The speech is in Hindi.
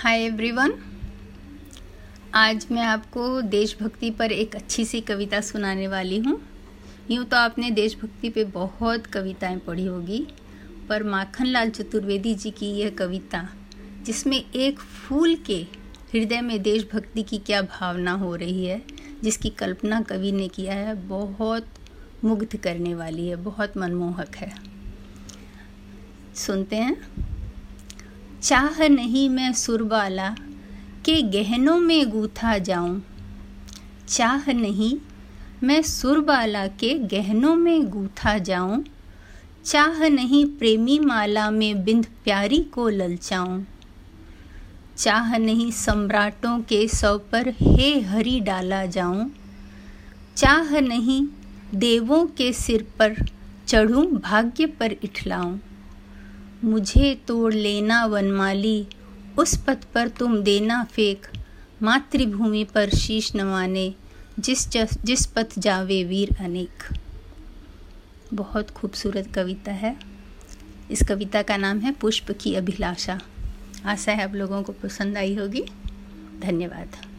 हाय एवरीवन आज मैं आपको देशभक्ति पर एक अच्छी सी कविता सुनाने वाली हूँ। यूँ तो आपने देशभक्ति पे बहुत कविताएँ पढ़ी होगी, पर माखनलाल चतुर्वेदी जी की यह कविता, जिसमें एक फूल के हृदय में देशभक्ति की क्या भावना हो रही है, जिसकी कल्पना कवि ने किया है, बहुत मुग्ध करने वाली है, बहुत मनमोहक है। सुनते हैं। चाह नहीं मैं सुरबाला के गहनों में गूथा जाऊँ। चाह नहीं मैं सुरबाला के गहनों में गूथा जाऊँ। चाह नहीं प्रेमी माला में बिंद प्यारी को ललचाऊं। चाह नहीं सम्राटों के सौ पर हे हरी डाला जाऊँ। चाह नहीं देवों के सिर पर चढ़ूं, भाग्य पर इठलाऊं। मुझे तोड़ लेना वनमाली, उस पथ पर तुम देना फेंक। मातृभूमि पर शीश नवाने, जिस जिस पथ जावे वीर अनेक। बहुत खूबसूरत कविता है। इस कविता का नाम है पुष्प की अभिलाषा। आशा है आप लोगों को पसंद आई होगी। धन्यवाद।